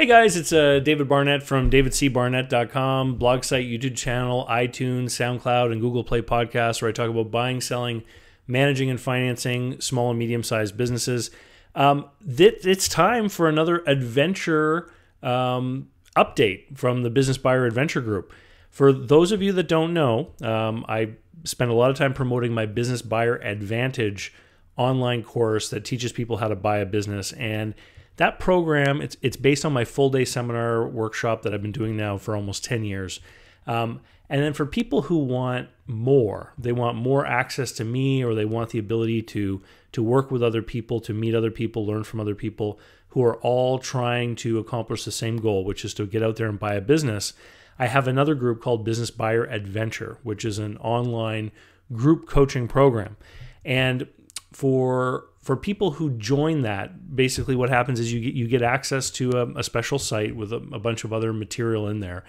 Hey guys, it's uh, David Barnett from davidcbarnett.com, blog site, YouTube channel, iTunes, SoundCloud, and Google Play podcast, where I talk about buying, selling, managing, and financing small and medium sized businesses. Um, th- it's time for another adventure um, update from the Business Buyer Adventure Group. For those of you that don't know, um, I spend a lot of time promoting my Business Buyer Advantage online course that teaches people how to buy a business and that program it's it's based on my full day seminar workshop that I've been doing now for almost 10 years. Um, and then for people who want more, they want more access to me or they want the ability to to work with other people, to meet other people, learn from other people who are all trying to accomplish the same goal, which is to get out there and buy a business. I have another group called Business Buyer Adventure, which is an online group coaching program. And for for people who join that, basically what happens is you get you get access to a, a special site with a, a, bunch of other material in there,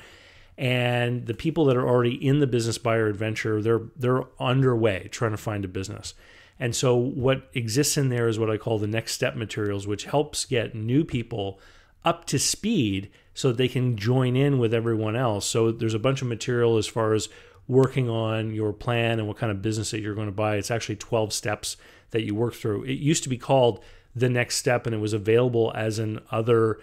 and the people that are already in the business buyer adventure they're they're underway trying to find a business. And so what exists in there is what I call the next step materials, which helps get new people up to speed so that they can join in with everyone else. So there's a bunch of material as far as working on your plan and what kind of business that you're going to buy. It's actually 12 steps that you work through. It used to be called the next step and it was available as an other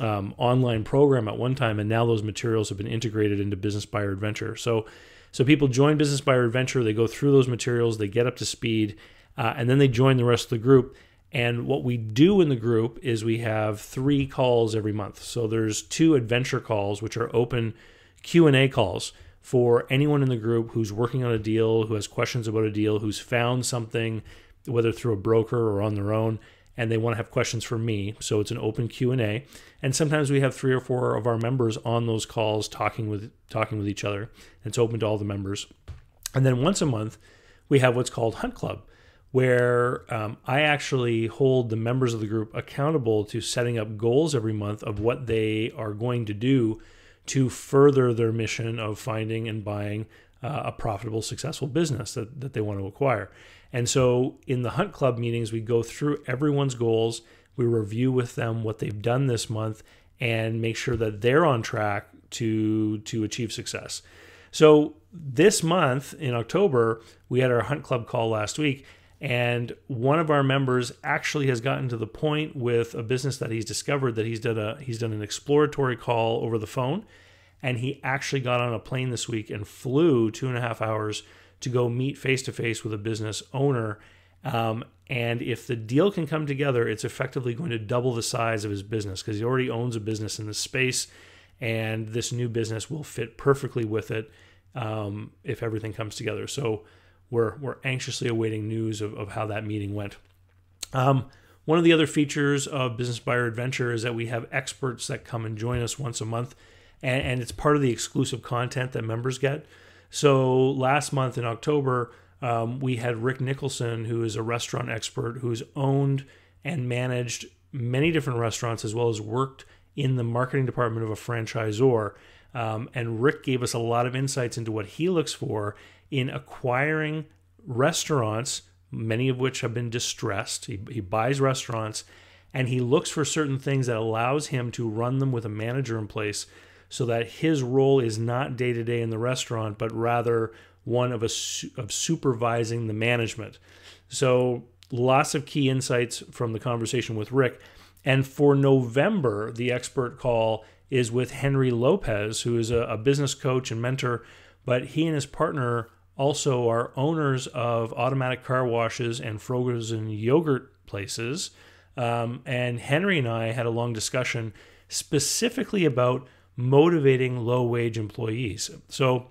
um, online program at one time and now those materials have been integrated into business buyer adventure. So so people join business buyer adventure they go through those materials they get up to speed uh, and then they join the rest of the group. And what we do in the group is we have three calls every month. So there's two adventure calls which are open q&a calls for anyone in the group who's working on a deal who has questions about a deal who's found something whether through a broker or on their own and they want to have questions for me. So it's an open q&a and sometimes we have three or four of our members on those calls talking with talking with each other. It's open to all the members. And then once a month we have what's called hunt club where um, i actually hold the members of the group accountable to setting up goals every month of what they are going to do to further their mission of finding and buying uh, a profitable successful business that, that they want to acquire and so in the Hunt Club meetings, we go through everyone's goals, we review with them what they've done this month, and make sure that they're on track to to achieve success. So this month in October, we had our Hunt Club call last week, and one of our members actually has gotten to the point with a business that he's discovered that he's done a he's done an exploratory call over the phone, and he actually got on a plane this week and flew two and a half hours to go meet face to face with a business owner. Um, and if the deal can come together, it's effectively going to double the size of his business because he already owns a business in this space, and this new business will fit perfectly with it um, if everything comes together. So we're we're anxiously awaiting news of, of how that meeting went. Um, one of the other features of Business Buyer Adventure is that we have experts that come and join us once a month, and, and it's part of the exclusive content that members get. So last month in October, um, we had Rick Nicholson, who is a restaurant expert who's owned and managed many different restaurants as well as worked in the marketing department of a franchisor. Um, and Rick gave us a lot of insights into what he looks for in acquiring restaurants, many of which have been distressed. He, he buys restaurants and he looks for certain things that allows him to run them with a manager in place so that his role is not day to day in the restaurant, but rather one of a of supervising the management. So lots of key insights from the conversation with Rick. And for November, the expert call is with Henry Lopez, who is a, a business coach and mentor, but he and his partner also are owners of automatic car washes and frozen yogurt places. Um, and Henry and I had a long discussion specifically about motivating low wage employees. So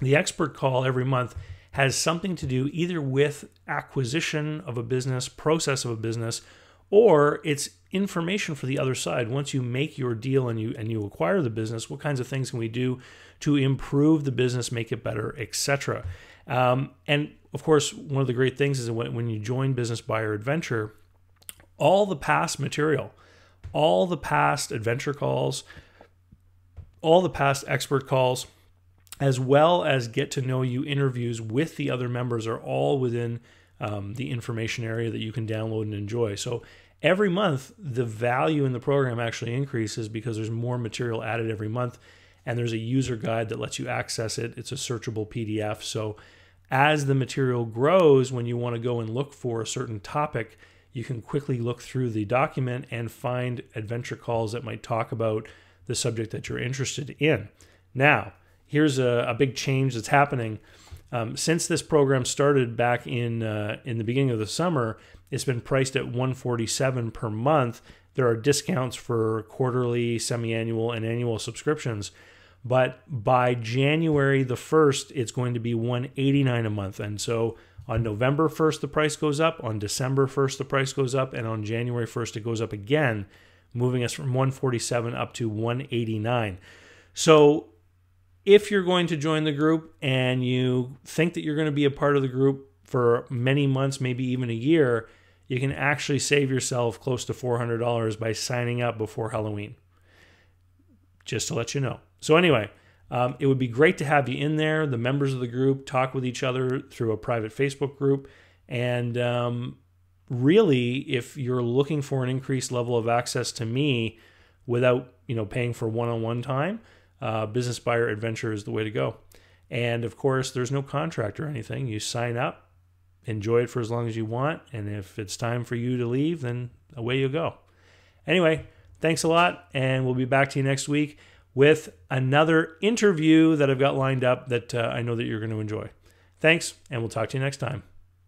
the expert call every month has something to do either with acquisition of a business, process of a business, or it's information for the other side. Once you make your deal and you and you acquire the business, what kinds of things can we do to improve the business, make it better, etc. Um, and of course, one of the great things is when, when you join Business Buyer Adventure, all the past material, all the past adventure calls, all the past expert calls, as well as get to know you interviews with the other members, are all within um, the information area that you can download and enjoy. So every month the value in the program actually increases because there's more material added every month and there's a user guide that lets you access it it's a searchable pdf so as the material grows when you want to go and look for a certain topic you can quickly look through the document and find adventure calls that might talk about the subject that you're interested in now here's a, a big change that's happening um, since this program started back in uh, in the beginning of the summer it's been priced at 147 per month. There are discounts for quarterly, semi-annual, and annual subscriptions. But by January the 1st, it's going to be 189 a month. And so on November 1st, the price goes up. On December 1st, the price goes up. And on January 1st, it goes up again, moving us from 147 up to 189. So if you're going to join the group and you think that you're going to be a part of the group for many months, maybe even a year, you can actually save yourself close to $400 by signing up before Halloween. Just to let you know. So, anyway, um, it would be great to have you in there. The members of the group talk with each other through a private Facebook group. And um, really, if you're looking for an increased level of access to me without you know paying for one-on-one time, uh, Business Buyer Adventure is the way to go. And of course, there's no contract or anything. You sign up, enjoy it for as long as you want. And if it's time for you to leave, then away you go. Anyway, thanks a lot. And we'll be back to you next week with another interview that I've got lined up that uh, I know that you're going to enjoy. Thanks, and we'll talk to you next time.